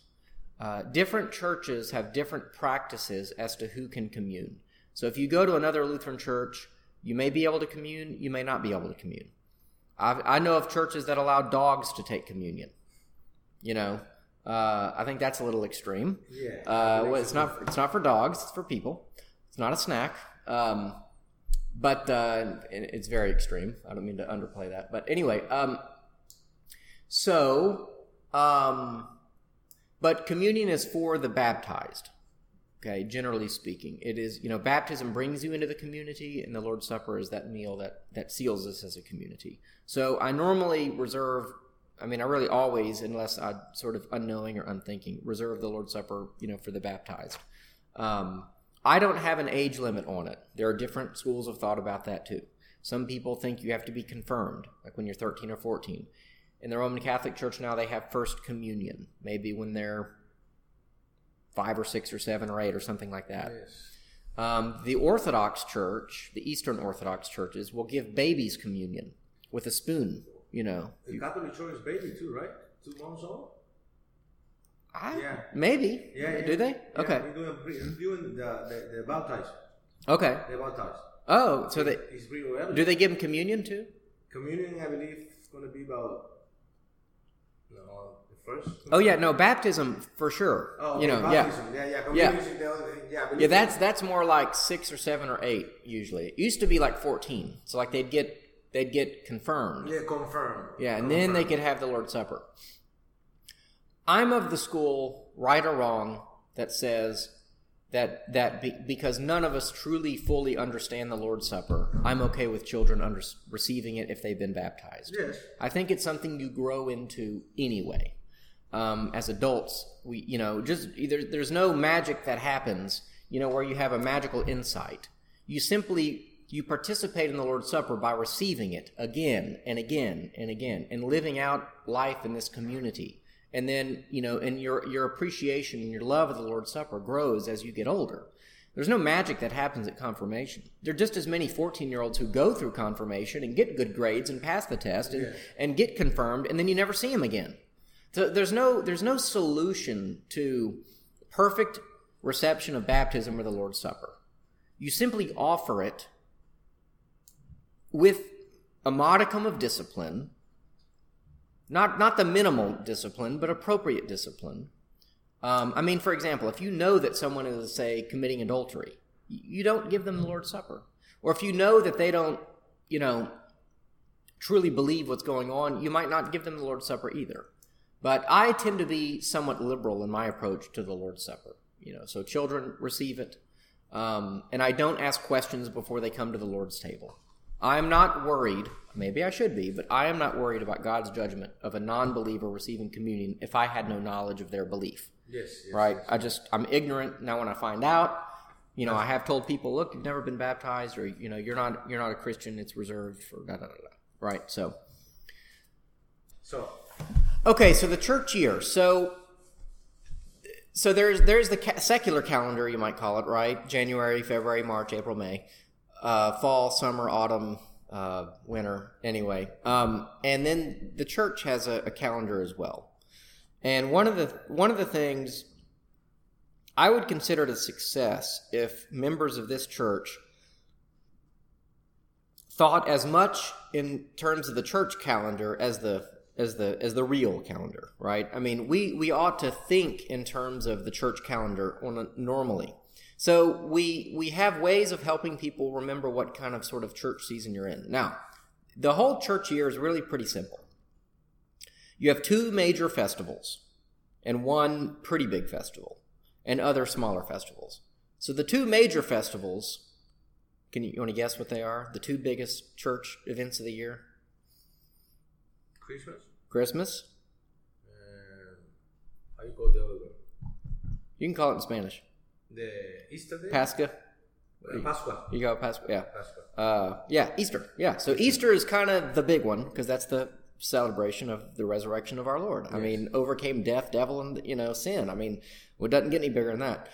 Uh, different churches have different practices as to who can commune. So if you go to another Lutheran church, you may be able to commune, you may not be able to commune. I've, I know of churches that allow dogs to take communion. You know, uh, I think that's a little extreme. Yeah. Uh, well, it's not. It's not for dogs. It's for people. It's not a snack. Um, but uh, it's very extreme. I don't mean to underplay that. But anyway, um, so, um, but communion is for the baptized. Okay, generally speaking, it is. You know, baptism brings you into the community, and the Lord's Supper is that meal that that seals us as a community. So I normally reserve. I mean, I really always, unless I sort of unknowing or unthinking, reserve the Lord's Supper. You know, for the baptized. Um, I don't have an age limit on it. There are different schools of thought about that too. Some people think you have to be confirmed, like when you're 13 or 14. In the Roman Catholic Church now, they have First Communion, maybe when they're five or six or seven or eight or something like that. Yes. Um, the Orthodox Church, the Eastern Orthodox churches, will give babies communion with a spoon. You know, The Catholic Church is baby too, right? Two months old. I, Yeah. maybe. Yeah. Do they? Yeah, Okay. We're doing, we're doing the, the, the baptized. Okay. They baptized. Oh, so they It's real early. do they give them communion too? Communion, I believe, is going to be about believers. Oh yeah, no baptism for sure. Oh, you know, yeah. baptism. yeah, yeah, Yeah. communion, the other thing, yeah, Yeah, that's that's more like six or seven or eight usually. It used to be like fourteen. So like they'd get they'd get confirmed. yeah, confirmed. Yeah, and then they could have the Lord's Supper. I'm of the school, right or wrong, that says that that be, because none of us truly fully understand the Lord's Supper, I'm okay with children under, receiving it if they've been baptized. Yes. I think it's something you grow into anyway. Um, as adults, we you know just either there's no magic that happens, you know, where you have a magical insight. You simply you participate in the Lord's Supper by receiving it again and again and again and living out life in this community. And then, you know, and your your appreciation and your love of the Lord's Supper grows as you get older. There's no magic that happens at confirmation. There are just as many 14 year olds who go through confirmation and get good grades and pass the test and, and get confirmed, and then you never see them again. So there's no there's no solution to perfect reception of baptism or the Lord's Supper. You simply offer it with a modicum of discipline, not not the minimal discipline, but appropriate discipline. Um, I mean, for example, if you know that someone is, say, committing adultery, you don't give them the Lord's Supper. Or if you know that they don't, you know, truly believe what's going on, you might not give them the Lord's Supper either. But I tend to be somewhat liberal in my approach to the Lord's Supper. You know, so children receive it, um, and I don't ask questions before they come to the Lord's table. I am not worried. Maybe I should be, but I am not worried about God's judgment of a non-believer receiving communion if I had no knowledge of their belief Yes, yes. right? I just I'm ignorant now. When I find out, you know, I have told people, look, you've never been baptized, or you know, you're not you're not a Christian. It's reserved for da da da da. Right. So So, okay, so the church year. So so there's there's the ca- secular calendar, you might call it, right? January, February, March, April, May, uh, fall, summer, autumn, uh, winter. Anyway, um, and then the church has a, a calendar as well. And one of the one of the things I would consider it a success if members of this church thought as much in terms of the church calendar as the as the as the real calendar, right? I mean, we we ought to think in terms of the church calendar on a, normally. So we we have ways of helping people remember what kind of sort of church season you're in. Now, the whole church year is really pretty simple. You have two major festivals and one pretty big festival and other smaller festivals. So the two major festivals, can you, you want to guess what they are? The two biggest church events of the year? Christmas, Christmas. how you call the other one? You can call it in Spanish. The Easter day? Pascha. Uh, Pascua. You got Pascha. Yeah. Pascua. Uh, yeah, Easter. Yeah. So Easter is kind of the big one because that's the celebration of the resurrection of our Lord. I mean, overcame death, devil, and you know sin. I mean, it doesn't get any bigger than that.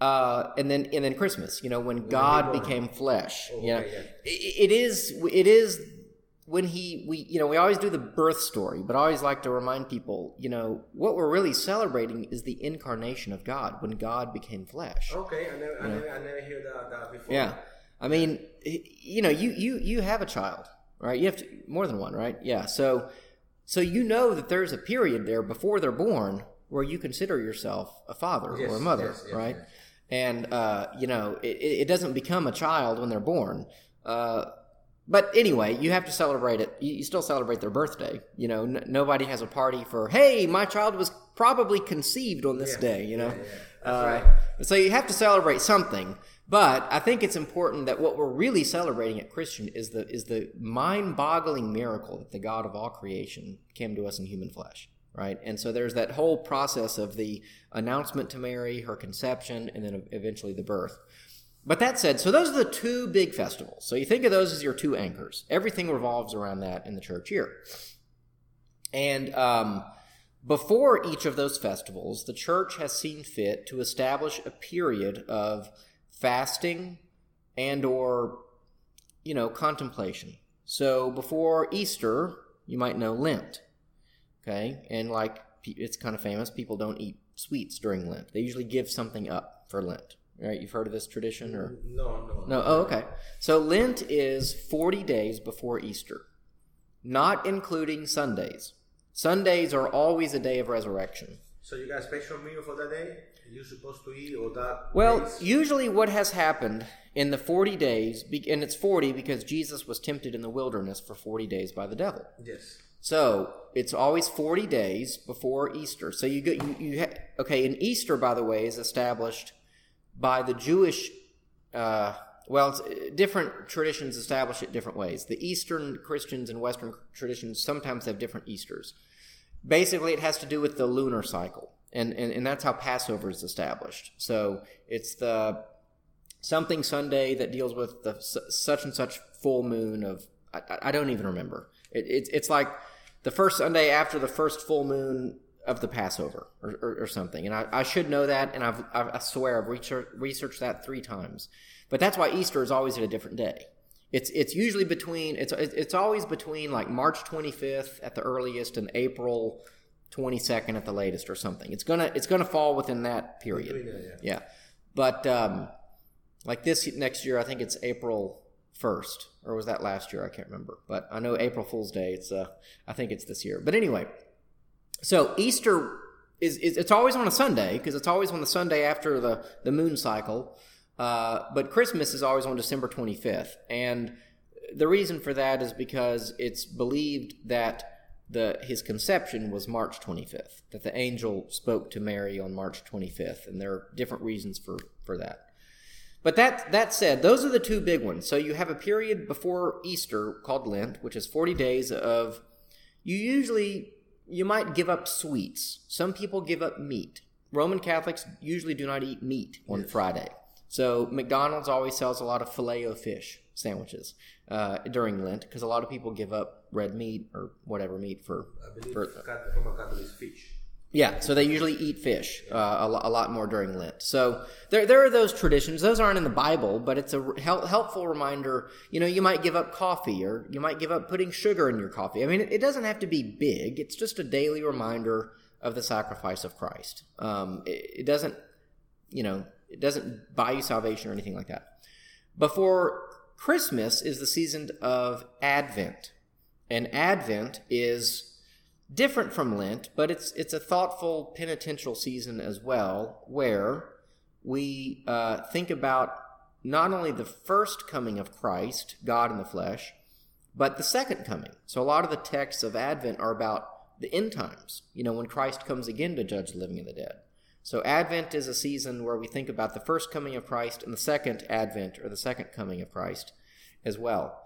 Uh, and then and then Christmas. You know, when God became flesh. Oh, you know, okay, yeah. I- it is it is when he we you know we always do the birth story, but I always like to remind people, you know, what we're really celebrating is the incarnation of God when God became flesh. Okay, I never, I never, I never hear that, that before. Yeah, I mean, you know, you you you have a child, right? You have to, more than one, right? Yeah. So so you know that there's a period there before they're born where you consider yourself a father Yes, or a mother, yes, yes, right? And uh, you know, it, it it doesn't become a child when they're born. Uh, but anyway, you have to celebrate it. You, you still celebrate their birthday. You know, n- nobody has a party for, hey, my child was probably conceived on this Yeah, day. You know, yeah, yeah. Uh, right. so you have to celebrate something. But I think it's important that what we're really celebrating at Christmas is the is the mind-boggling miracle that the God of all creation came to us in human flesh, right? And so there's that whole process of the announcement to Mary, her conception, and then eventually the birth. But that said, so those are the two big festivals. So you think of those as your two anchors. Everything revolves around that in the church year. And um, before each of those festivals, the church has seen fit to establish a period of fasting and or you know contemplation. So before Easter, you might know Lent. Okay? And like it's kind of famous, people don't eat sweets during Lent. They usually give something up for Lent. Right? You've heard of this tradition or No, no. no, oh, okay. So Lent is 40 days before Easter, not including Sundays. Sundays are always a day of resurrection. So you got a special meal for that day? You're supposed to eat or that? Well, days? usually what has happened in the 40 days, and it's 40 because Jesus was tempted in the wilderness for 40 days by the devil. yes. So it's always 40 days before Easter. So you go, you, you ha- okay, and Easter, by the way, is established by the Jewish, uh, well, uh, different traditions establish it different ways. The Eastern Christians and Western traditions sometimes have different Easters. Basically, it has to do with the lunar cycle, and, and, and that's how Passover is established. So it's the something Sunday that deals with the such and such full moon of I, I- don't even remember. It, it's it's like the first Sunday after the first full moon of the Passover or, or, or something. And I, I should know that, and I've, I swear I've researched, researched that three times. But that's why Easter is always at a different day. It's it's usually between it's it's always between like March 25th at the earliest and April 22nd at the latest or something. It's gonna it's gonna fall within that period. Between there, Yeah, but um, like this next year, I think it's April first, or was that last year? I can't remember. But I know April Fool's Day. It's uh, I think it's this year. But anyway, so Easter is, is it's always on a Sunday because it's always on the Sunday after the the moon cycle. Uh, but Christmas is always on December 25th, and the reason for that is because it's believed that the his conception was March 25th, that the angel spoke to Mary on March 25th, and there are different reasons for for that. But that that said, those are the two big ones. So you have a period before Easter called Lent, which is 40 days of you usually you might give up sweets. Some people give up meat. Roman Catholics usually do not eat meat on Friday. So McDonald's always sells a lot of filet o fish sandwiches uh, during Lent because a lot of people give up red meat or whatever meat for. I believe for from a Catholic fish. Yeah, so they usually eat fish uh, a, a lot more during Lent. So there, there are those traditions. Those aren't in the Bible, but it's a helpful reminder. You know, you might give up coffee, or you might give up putting sugar in your coffee. I mean, it, it doesn't have to be big. It's just a daily reminder of the sacrifice of Christ. Um, it, it doesn't, you know, it doesn't buy you salvation or anything like that. Before Christmas is the season of Advent, and Advent is different from Lent, but it's it's a thoughtful penitential season as well, where we uh, think about not only the first coming of Christ, God in the flesh, but the second coming. So a lot of the texts of Advent are about the end times. You know, when Christ comes again to judge the living and the dead. So Advent is a season where we think about the first coming of Christ and the second Advent or the second coming of Christ as well.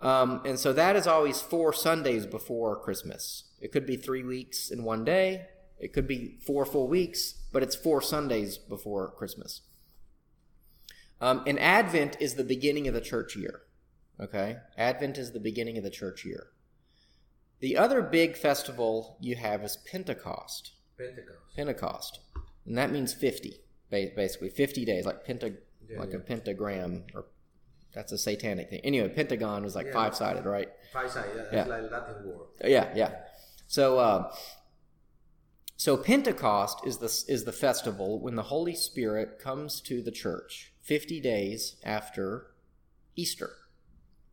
Um, and so that is always four Sundays before Christmas. It could be three weeks in one day. It could be four full weeks, but it's four Sundays before Christmas. Um, and Advent is the beginning of the church year. Okay? Advent is the beginning of the church year. The other big festival you have is Pentecost. Pentecost. Pentecost, and that means fifty, ba- basically fifty days, like penta, Yeah, like yeah. a pentagram, or that's a satanic thing. Anyway, pentagon was like Yeah. five sided, right? Five sided, Yeah, Yeah. like Latin word. Yeah, yeah. So, uh, so Pentecost is the is the festival when the Holy Spirit comes to the church fifty days after Easter.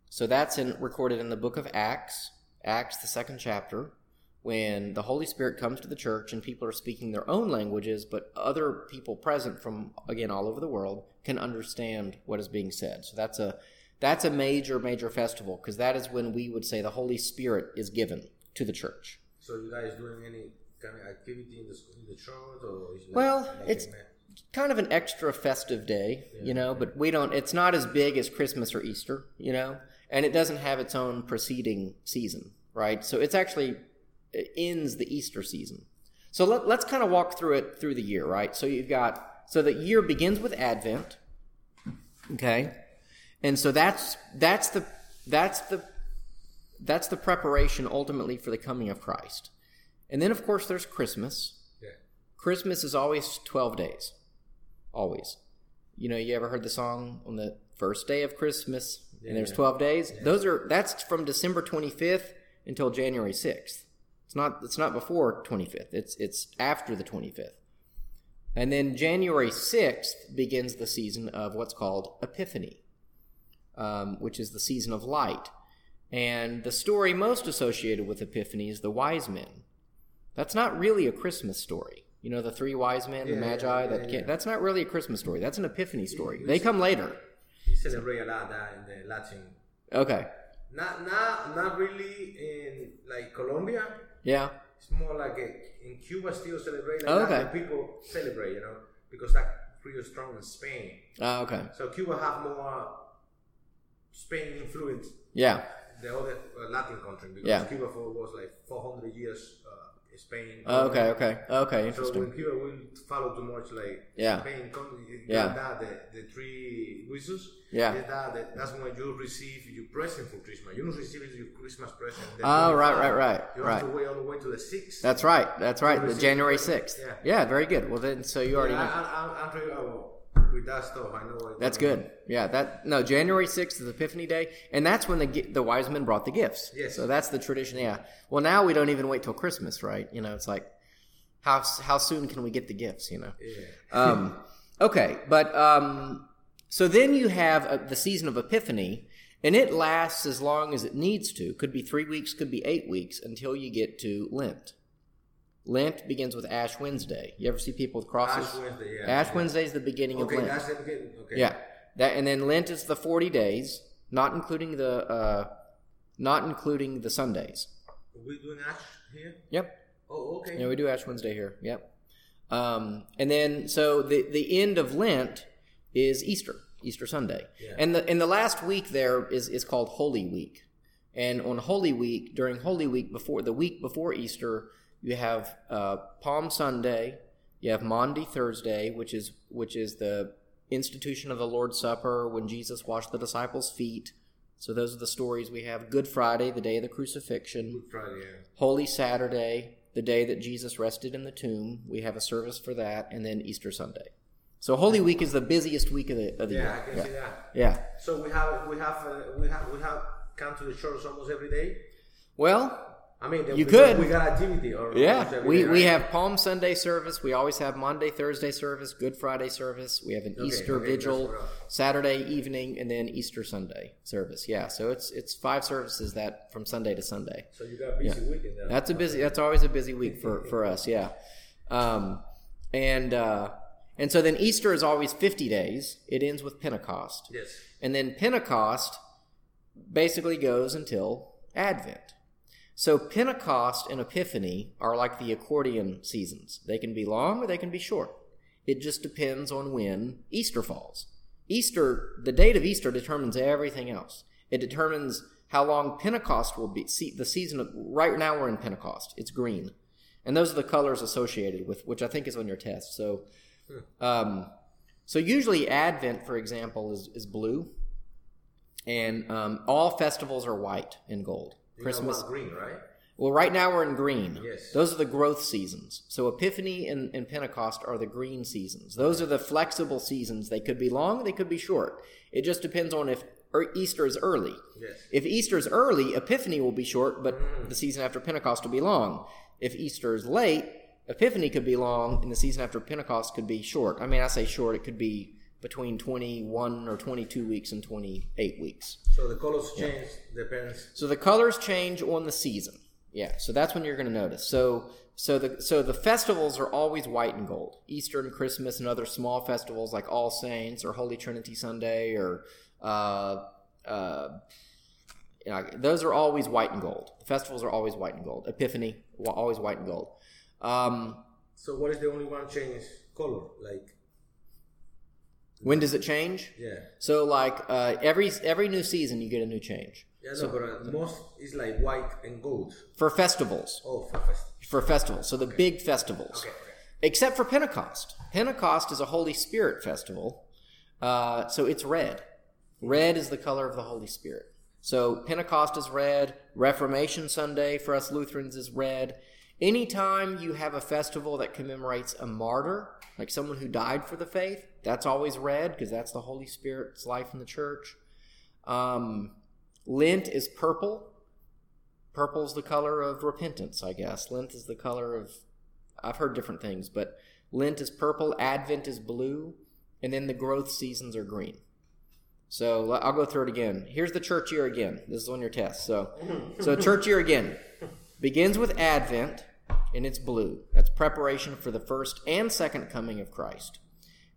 So that's in, recorded in the book of Acts, Acts the second chapter, when the Holy Spirit comes to the church and people are speaking their own languages, but other people present from again all over the world can understand what is being said. So that's a that's a major major festival because that is when we would say the Holy Spirit is given to the church. So you guys doing any kind of activity in the in the church or? Is it Well, like it's- kind of an extra festive day, you know, but we don't it's not as big as Christmas or Easter, you know, and it doesn't have its own preceding season, right? So it's actually it ends the Easter season. So let, let's kind of walk through it through the year, right? So you've got so the year begins with Advent, okay, and so that's that's the that's the that's the preparation ultimately for the coming of Christ, and then of course there's Christmas. Yeah. Christmas is always 12 days. Always. You know, you ever heard the song on the first day of Christmas and there's 12 days? Those are that's from December 25th until January 6th. It's not it's not before 25th. It's it's after the 25th. And then January 6th begins the season of what's called Epiphany, um, which is the season of light. And the story most associated with Epiphany is the wise men. That's not really a Christmas story. You know, the three wise men, the magi, yeah, that yeah, yeah. that's not really a Christmas story. That's an Epiphany story. They come later. We celebrate a lot that in the Latin. Okay. Not not not really in like Colombia. Yeah. It's more like a, in Cuba still celebrate. Like Oh, okay. people celebrate, you know, because that pretty strong in Spain. Uh, okay. So Cuba have more Spain influence Yeah. The other uh, Latin country because Yeah. Cuba for was like 400 years uh, Spain. Oh, okay. Okay. Okay. So when Cuba will follow too much like Yeah. Spain, country, Yeah. that the, the three wishes. Yeah. that, that that's when you receive your present for Christmas. You don't receive your Christmas present. Oh, right, right, right, You right. have to wait all the way to the sixth. That's right. That's right. The January sixth. Yeah. Yeah. Very good. Well, then, so you already Yeah, know. I, I, I'm, I'm pretty, with that stuff. I know. What That's good. Yeah, that no January sixth is Epiphany Day, and that's when the the wise men brought the gifts. Yes. So that's the tradition. Yeah. Well, now we don't even wait till Christmas, right? You know, it's like how how soon can we get the gifts? You know. Yeah. Um, okay, but um, so then you have uh, the season of Epiphany, and it lasts as long as it needs to. Could be three weeks, could be eight weeks, until you get to Lent. Lent begins with Ash Wednesday. You ever see people with crosses? Ash Wednesday, yeah. Ash Yeah. Wednesday is the beginning Okay, of Lent. that's the beginning. Okay. Yeah, that and then Lent is the forty days, not including the uh, not including the Sundays. Are we doing Ash here? Yep. Oh, okay. Yeah, we do Ash Wednesday here. Yep. Um, and then so the the end of Lent is Easter, Easter Sunday, Yeah. and the and the last week there is is called Holy Week, and on Holy Week during Holy Week before the week before Easter you have uh, Palm Sunday, you have Maundy Thursday, which is which is the institution of the Lord's Supper when Jesus washed the disciples' feet. So those are the stories we have. Good Friday, the day of the crucifixion. Good Friday. Yeah. Holy Saturday, the day that Jesus rested in the tomb. We have a service for that, and then Easter Sunday. So Holy Week is the busiest week of the of the Yeah, year. I can yeah. see that. Yeah. So we have we have uh, we have we have come to the church almost every day. Well, I mean, You we, could. We got activity. Or yeah. We day, we right? have Palm Sunday service. We always have Maundy, Thursday service, Good Friday service. We have an Okay, Easter okay, vigil, that's what I- Saturday evening, and then Easter Sunday service. Yeah. So it's it's five services that from Sunday to Sunday. So you got a busy weekend there. That's a busy. That's always a busy week for for us. Yeah, um, and uh, and so then Easter is always fifty days. It ends with Pentecost, yes. and then Pentecost basically goes until Advent. So Pentecost and Epiphany are like the accordion seasons. They can be long or they can be short. It just depends on when Easter falls. Easter, the date of Easter determines everything else. It determines how long Pentecost will be. See, the season of, right now we're in Pentecost. It's green. And those are the colors associated with, which I think is on your test. So, um, so usually Advent, for example, is, is blue. And um, all festivals are white and gold. You Christmas, green, right? well, right now we're in green. Yes. Those are the growth seasons. So Epiphany and, and Pentecost are the green seasons. Those are the flexible seasons. They could be long, they could be short. It just depends on if er, Easter is early. Yes. If Easter is early, Epiphany will be short, but Mm. the season after Pentecost will be long. If Easter is late, Epiphany could be long, and the season after Pentecost could be short. I mean, I say short, it could be between 21 or 22 weeks and 28 weeks. So the colors change depends. So the colors change on the season. Yeah, so that's when you're going to notice. So so the so the festivals are always white and gold. Easter and Christmas and other small festivals like All Saints or Holy Trinity Sunday or uh, uh, you know, those are always white and gold. The festivals are always white and gold. Epiphany, always white and gold. Um, So what is the only one change color? Like when does it change? yeah. So like uh, every every new season, you get a new change Yeah, no, but uh, most is like white and gold. for festivals. Oh, for fest. For festivals, so the big festivals. Okay, okay. except for Pentecost. Pentecost is a Holy Spirit festival, uh, so it's red. Red is the color of the Holy Spirit. So Pentecost is red. Reformation Sunday for us Lutherans is red. Anytime you have a festival that commemorates a martyr, like someone who died for the faith, that's always red because that's the Holy Spirit's life in the church. Um, Lent is purple. Purple's the color of repentance, I guess. Lent is the color of I've heard different things, but Lent is purple, Advent is blue, and then the growth seasons are green. So I'll go through it again. Here's the church year again. This is on your test. So, so church year again begins with Advent, and it's blue. That's preparation for the first and second coming of Christ.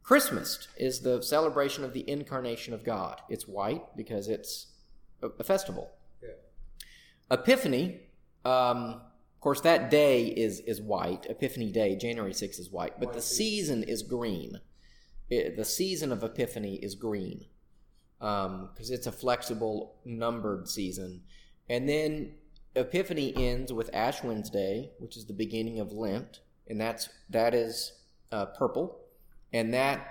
Christmas is the celebration of the incarnation of God. It's white because it's a, festival. Yeah. Epiphany, um, of course, that day is is white. Epiphany Day, January 6th, is white, but the season is green. It- the season of Epiphany is green because it's a flexible, numbered season. And then Epiphany ends with Ash Wednesday, which is the beginning of Lent, and that's that is uh, purple, and that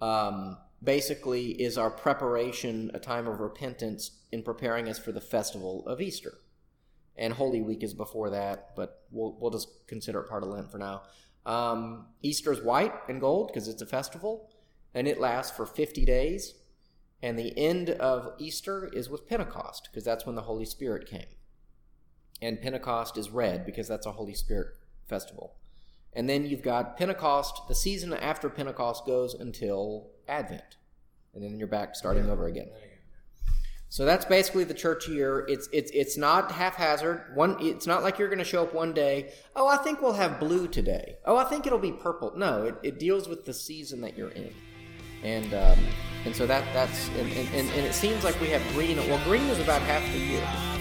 um, basically is our preparation, a time of repentance in preparing us for the festival of Easter. And Holy Week is before that, but we'll we'll just consider it part of Lent for now. Um, Easter is white and gold because it's a festival, and it lasts for fifty days. And the end of Easter is with Pentecost because that's when the Holy Spirit came. And Pentecost is red because that's a Holy Spirit festival. And then you've got Pentecost. The season after Pentecost goes until Advent, and then you're back starting over again. So that's basically the church year. It's it's it's not haphazard. One, it's not like you're going to show up one day. Oh, I think we'll have blue today. Oh, I think it'll be purple. No, it, it deals with the season that you're in, and um, and so that that's and, and, and and it seems like we have green. Well, green is about half the year.